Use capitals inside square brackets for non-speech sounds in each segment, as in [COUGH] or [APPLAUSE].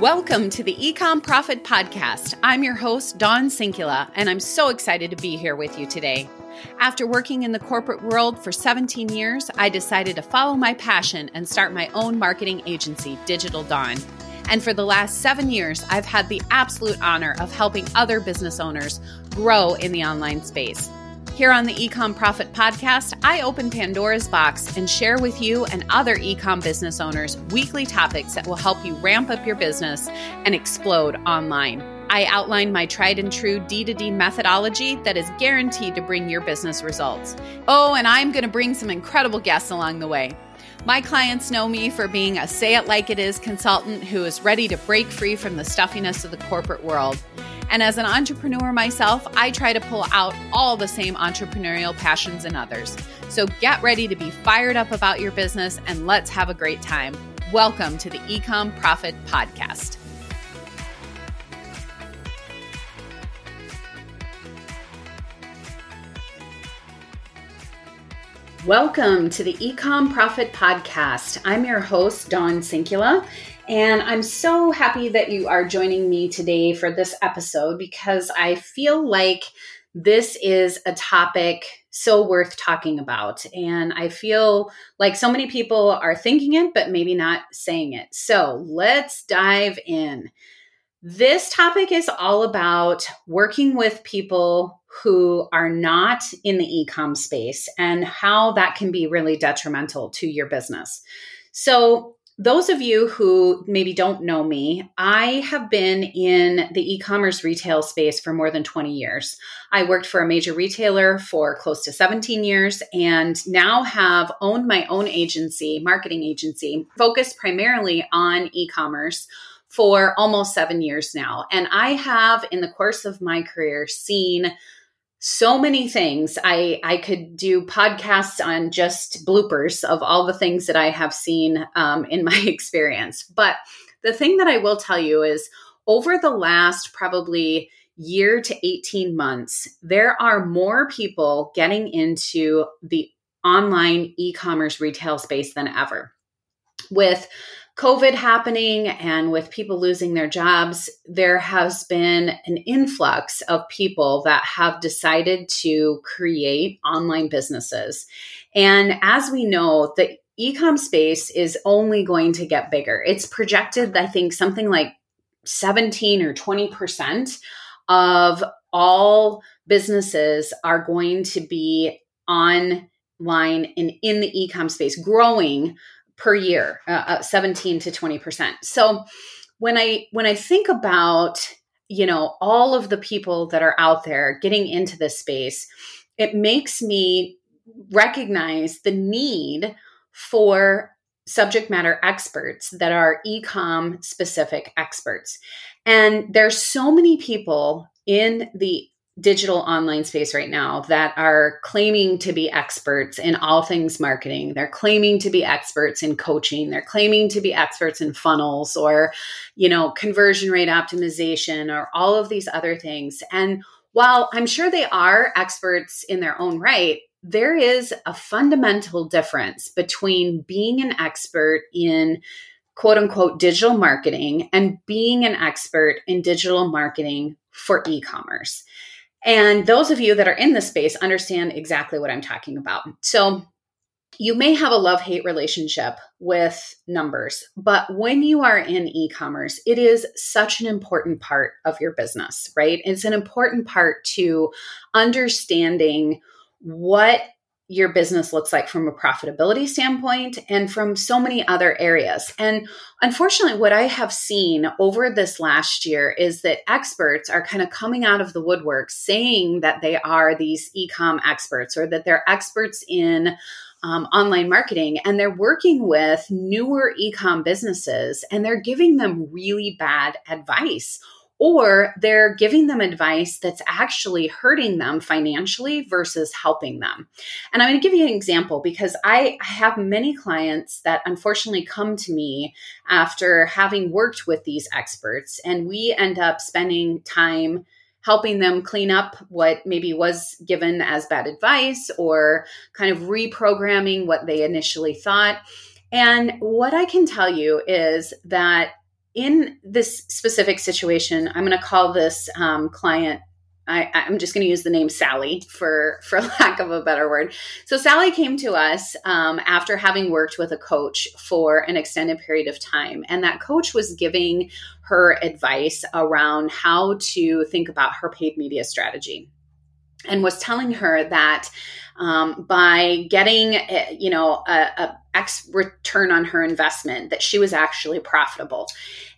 Welcome to the Ecom Profit Podcast. I'm your host, Dawn Sinkula, and I'm so excited to be here with you today. After working in the corporate world for 17 years, I decided to follow my passion and start my own marketing agency, Digital Dawn. And for the last seven years, I've had the absolute honor of helping other business owners grow in the online space. Here on the Ecom Profit Podcast, I open Pandora's box and share with you and other ecom business owners weekly topics that will help you ramp up your business and explode online. I outline my tried and true D2D methodology that is guaranteed to bring your business results. Oh, and I'm going to bring some incredible guests along the way. My clients know me for being a say it like it is consultant who is ready to break free from the stuffiness of the corporate world. And as an entrepreneur myself, I try to pull out all the same entrepreneurial passions in others. So get ready to be fired up about your business and let's have a great time. Welcome to the Ecom Profit Podcast. Welcome to the Ecom Profit Podcast. I'm your host, Dawn Sinkula, and I'm so happy that you are joining me today for this episode because I feel like this is a topic so worth talking about. And I feel like so many people are thinking it, but maybe not saying it. So let's dive in. This topic is all about working with people who are not in the ecom space and how that can be really detrimental to your business. So, those of you who maybe don't know me, I have been in the e commerce retail space for more than 20 years. I worked for a major retailer for close to 17 years and now have owned my own agency, marketing agency, focused primarily on e commerce for almost seven years now. And I have, in the course of my career, seen so many things. I I could do podcasts on just bloopers of all the things that I have seen um, in my [LAUGHS] experience. But the thing that I will tell you is over the last probably year to 18 months, there are more people getting into the online e commerce retail space than ever. With COVID happening and with people losing their jobs, there has been an influx of people that have decided to create online businesses. And as we know, the ecom space is only going to get bigger. It's projected, I think, something like 17 or 20% of all businesses are going to be online and in the ecom space, growing per year, uh, uh 17 to 20%. So when I when I think about, you know, all of the people that are out there getting into this space, it makes me recognize the need for subject matter experts that are ecom specific experts. And there's so many people in the digital online space right now that are claiming to be experts in all things marketing. They're claiming to be experts in coaching. They're claiming to be experts in funnels or, you know, conversion rate optimization or all of these other things. And while I'm sure they are experts in their own right, there is a fundamental difference between being an expert in quote unquote digital marketing and being an expert in digital marketing for e commerce. And those of you that are in this space understand exactly what I'm talking about. So, you may have a love hate relationship with numbers, but when you are in e commerce, it is such an important part of your business, right? It's an important part to understanding what your business looks like from a profitability standpoint and from so many other areas. And unfortunately, what I have seen over this last year is that experts are kind of coming out of the woodwork saying that they are these e-com experts or that they're experts in um, online marketing and they're working with newer e-com businesses and they're giving them really bad advice or they're giving them advice that's actually hurting them financially versus helping them. And I'm going to give you an example because I have many clients that unfortunately come to me after having worked with these experts, and we end up spending time helping them clean up what maybe was given as bad advice or kind of reprogramming what they initially thought. And what I can tell you is that in this specific situation, I'm going to call this um, client I, am just going to use the name Sally for for [LAUGHS] lack of a better word. So Sally came to us um, after having worked with a coach for an extended period of time, and that coach was giving her advice around how to think about her paid media strategy, and was telling her that um, by getting eh, you know a, a X return on her investment, that she was actually profitable.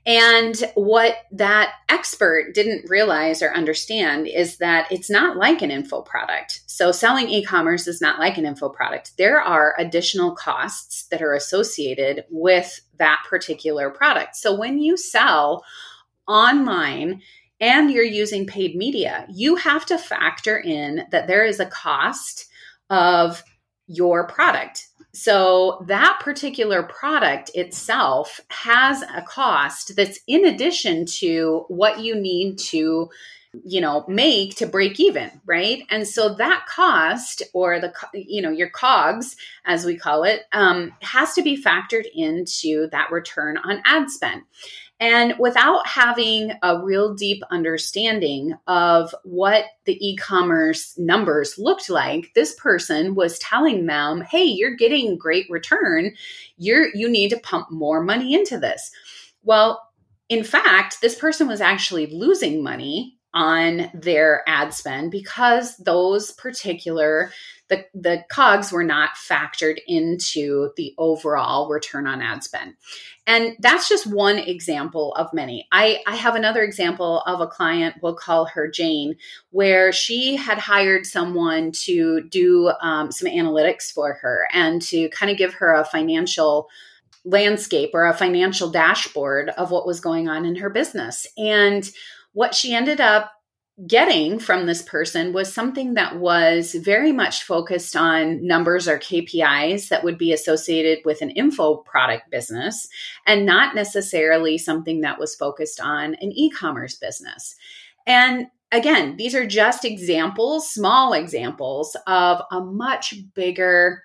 And what that expert didn't realize or understand is that it's not like an info product. So, selling e commerce is not like an info product. There are additional costs that are associated with that particular product. So, when you sell online, and you're using paid media, you have to factor in that there is a cost of your product. So that particular product itself has a cost that's in addition to what you need to you know make to break even right and so that cost or the you know your cogs as we call it um, has to be factored into that return on ad spend and without having a real deep understanding of what the e commerce numbers looked like, this person was telling them, hey, you're getting great return. You're, you need to pump more money into this. Well, in fact, this person was actually losing money on their ad spend because those particular the, the cogs were not factored into the overall return on ad spend. And that's just one example of many. I, I have another example of a client, we'll call her Jane, where she had hired someone to do um, some analytics for her and to kind of give her a financial landscape or a financial dashboard of what was going on in her business. And what she ended up getting from this person was something that was very much focused on numbers or KPIs that would be associated with an info product business and not necessarily something that was focused on an e commerce business. And again, these are just examples, small examples of a much bigger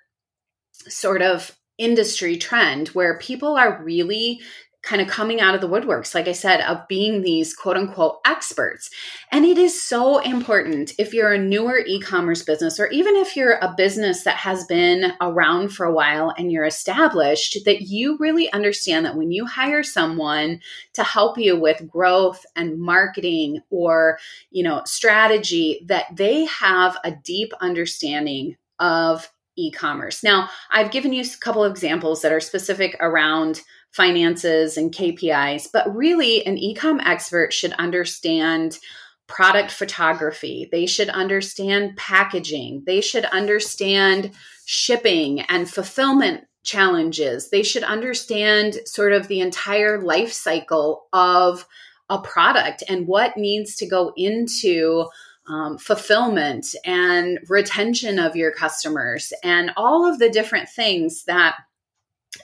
sort of industry trend where people are really kind of coming out of the woodworks, like I said, of being these quote unquote experts. And it is so important if you're a newer e commerce business, or even if you're a business that has been around for a while and you're established, that you really understand that when you hire someone to help you with growth and marketing or, you know, strategy, that they have a deep understanding of e-commerce. Now, I've given you a couple of examples that are specific around finances and KPIs, but really an ecom expert should understand product photography. They should understand packaging. They should understand shipping and fulfillment challenges. They should understand sort of the entire life cycle of a product and what needs to go into um, fulfillment and retention of your customers and all of the different things that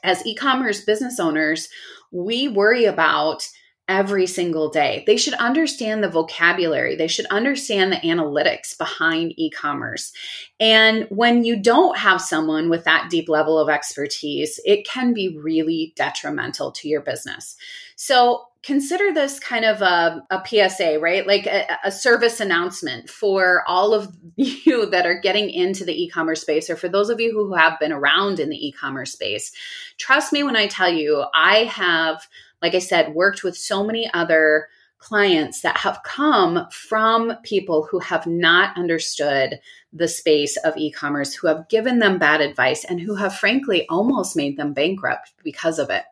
as e-commerce business owners we worry about every single day. They should understand the vocabulary. They should understand the analytics behind e commerce. And when you don't have someone with that deep level of expertise, it can be really detrimental to your business. So consider this kind of a, a PSA, right? Like a, a, service announcement for all of [LAUGHS] you that are getting into the e commerce space, or for those of you who have been around in the e commerce space. Trust me when I tell you, I have, like I said, worked with so many other clients that have come from people who have not understood the space of e commerce, who have given them bad advice, and who have frankly almost made them bankrupt because of it.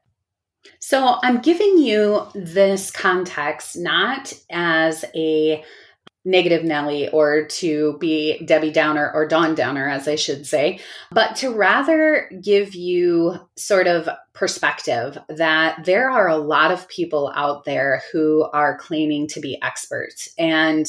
So I'm giving you this context not as a negative Nelly or to be Debbie Downer or Dawn Downer, as I should say, but to rather give you sort of perspective that there are a lot of people out there who are claiming to be experts. And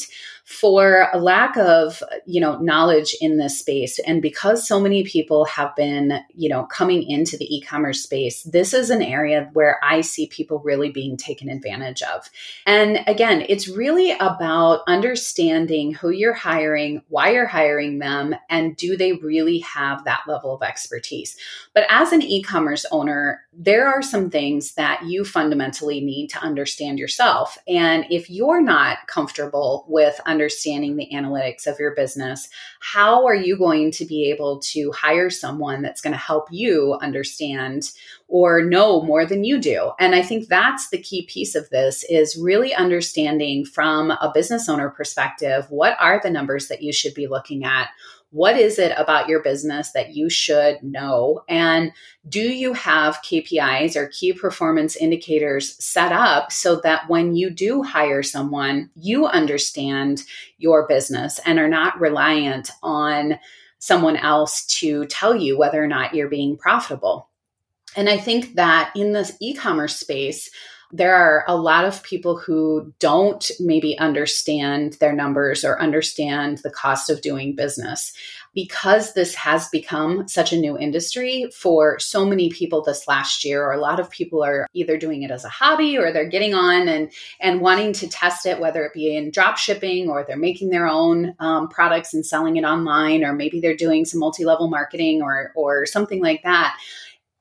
for a lack of you know knowledge in this space and because so many people have been you know coming into the e-commerce space this is an area where i see people really being taken advantage of. And again it's really about understanding who you're hiring why you're hiring them and do they really have that level of expertise? But as an e-commerce owner there are some things that you fundamentally need to understand yourself. And if you're not comfortable with understanding the analytics of your business, how are you going to be able to hire someone that's going to help you understand or know more than you do? And I think that's the key piece of this is really understanding from a business owner perspective, what are the numbers that you should be looking at? What is it about your business that you should know? And do you have KPIs or key performance indicators set up so that when you do hire someone, you understand your business and are not reliant on someone else to tell you whether or not you're being profitable? And I think that in this e commerce space, there are a lot of people who don't maybe understand their numbers or understand the cost of doing business. Because this has become such a new industry for so many people this last year, or a lot of people are either doing it as a hobby or they're getting on and, and wanting to test it, whether it be in drop shipping or they're making their own um, products and selling it online, or maybe they're doing some multi level marketing or, or something like that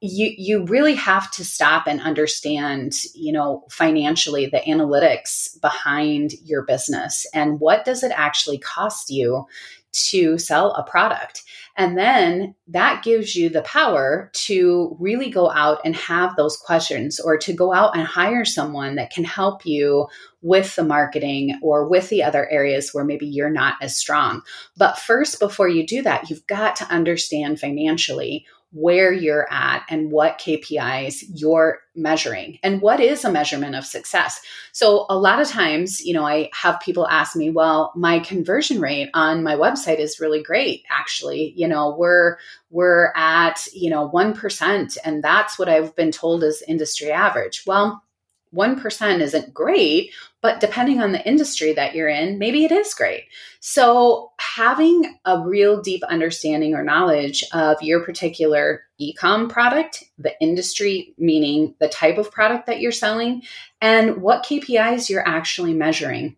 you you really have to stop and understand you know financially the analytics behind your business and what does it actually cost you to sell a product and then that gives you the power to really go out and have those questions or to go out and hire someone that can help you with the marketing or with the other areas where maybe you're not as strong. But first, before you do that, you've got to understand financially where you're at and what KPIs you're measuring and what is a measurement of success. So a lot of times, you know, I have people ask me, well, my conversion rate on my website is really great actually. You know, we're we're at, you know, 1% and that's what I've been told is industry average. Well, 1% isn't great, but depending on the industry that you're in, maybe it is great. So, having a real deep understanding or knowledge of your particular e-com product, the industry meaning the type of product that you're selling, and what KPIs you're actually measuring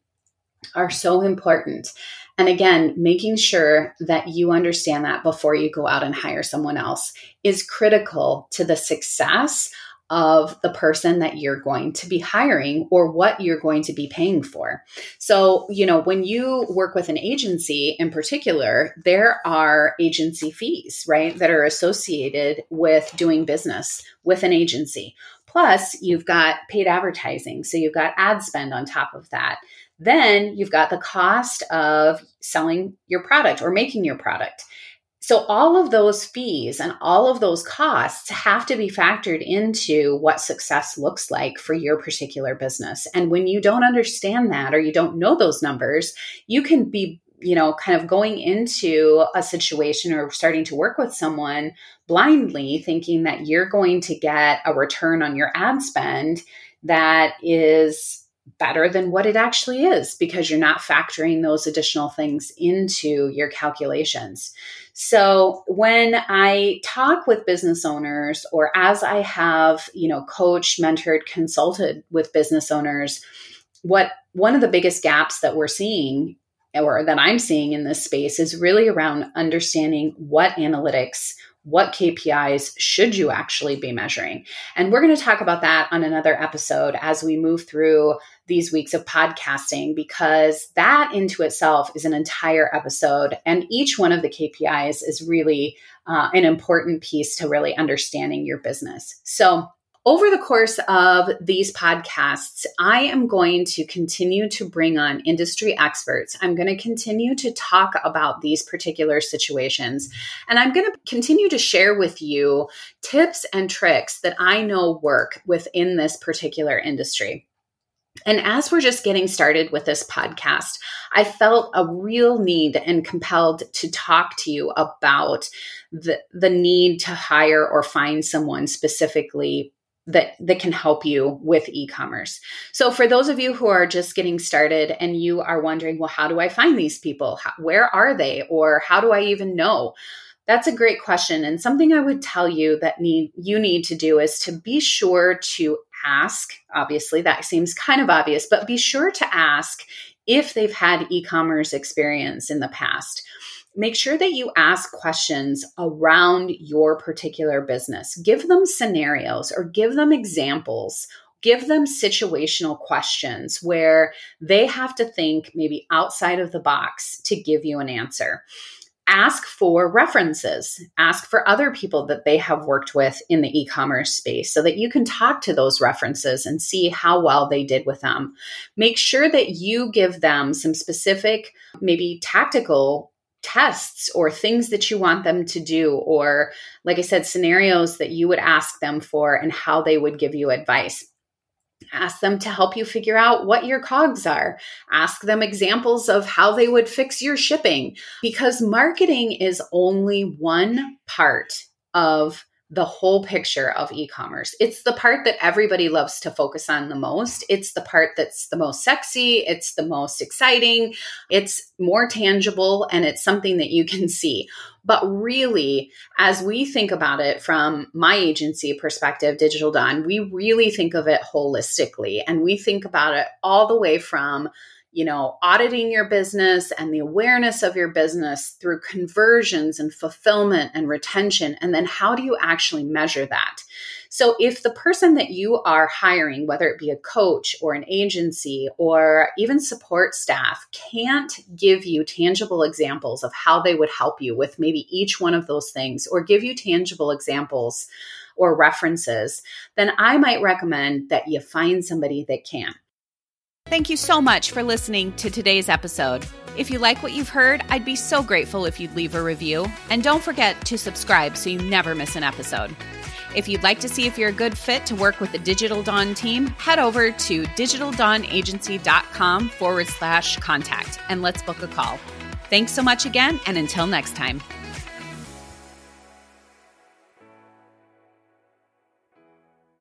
are so important. And again, making sure that you understand that before you go out and hire someone else is critical to the success of the person that you're going to be hiring or what you're going to be paying for. So, you know, when you work with an agency in particular, there are agency fees, right, that are associated with doing business with an agency. Plus, you've got paid advertising. So, you've got ad spend on top of that. Then you've got the cost of selling your product or making your product. So, all of those fees and all of those costs have to be factored into what success looks like for your particular business. And when you don't understand that or you don't know those numbers, you can be, you know, kind of going into a situation or starting to work with someone blindly thinking that you're going to get a return on your ad spend that is better than what it actually is because you're not factoring those additional things into your calculations. So when I talk with business owners or as I have, you know, coached, mentored, consulted with business owners, what one of the biggest gaps that we're seeing or that I'm seeing in this space is really around understanding what analytics what KPIs should you actually be measuring? And we're going to talk about that on another episode as we move through these weeks of podcasting, because that into itself is an entire episode. And each one of the KPIs is really uh, an important piece to really understanding your business. So, over the course of these podcasts, I am going to continue to bring on industry experts. I'm going to continue to talk about these particular situations. And I'm going to continue to share with you tips and tricks that I know work within this particular industry. And as we're just getting started with this podcast, I felt a real need and compelled to talk to you about the, the need to hire or find someone specifically that that can help you with e-commerce. So for those of you who are just getting started and you are wondering, well, how do I find these people? How, where are they or how do I even know? That's a great question and something I would tell you that need you need to do is to be sure to ask. Obviously, that seems kind of obvious, but be sure to ask if they've had e-commerce experience in the past make sure that you ask questions around your particular business. Give them scenarios or give them examples. Give them situational questions where they have to think maybe outside of the box to give you an answer ask for references ask for other people that they have worked with in the e-commerce space so that you can talk to those references and see how well they did with them. Make sure that you give them some specific maybe tactical tests or things that you want them to do or like i said scenarios that you would ask them for and how they would give you advice Ask them to help you figure out what your cogs are. Ask them examples of how they would fix your shipping because marketing is only one part of the whole picture of e-commerce. It's the part that everybody loves to focus on the most. It's the part that's the most sexy, it's the most exciting, it's more tangible and it's something that you can [LAUGHS] see. But really, as we think about it from my agency perspective, Digital Dawn, we really think of it holistically and we think about it all the way from you know, auditing your business and the awareness of your business through conversions and fulfillment and retention. And then how do you actually measure that? So, if the person that you are hiring, whether it be a coach or an agency or even support staff, can't give you tangible examples of how they would help you with maybe each one of those things or give you tangible examples or references, then I might recommend that you find somebody that can. Thank you so much for listening to today's episode. If you like what you've heard, I'd be so grateful if you'd leave a review. And don't forget to subscribe so you never miss an episode. If you'd like to see if you're a good fit to work with the Digital Dawn team, head over to digitaldawnagency.com forward slash contact and let's book a call. Thanks so much again, and until next time.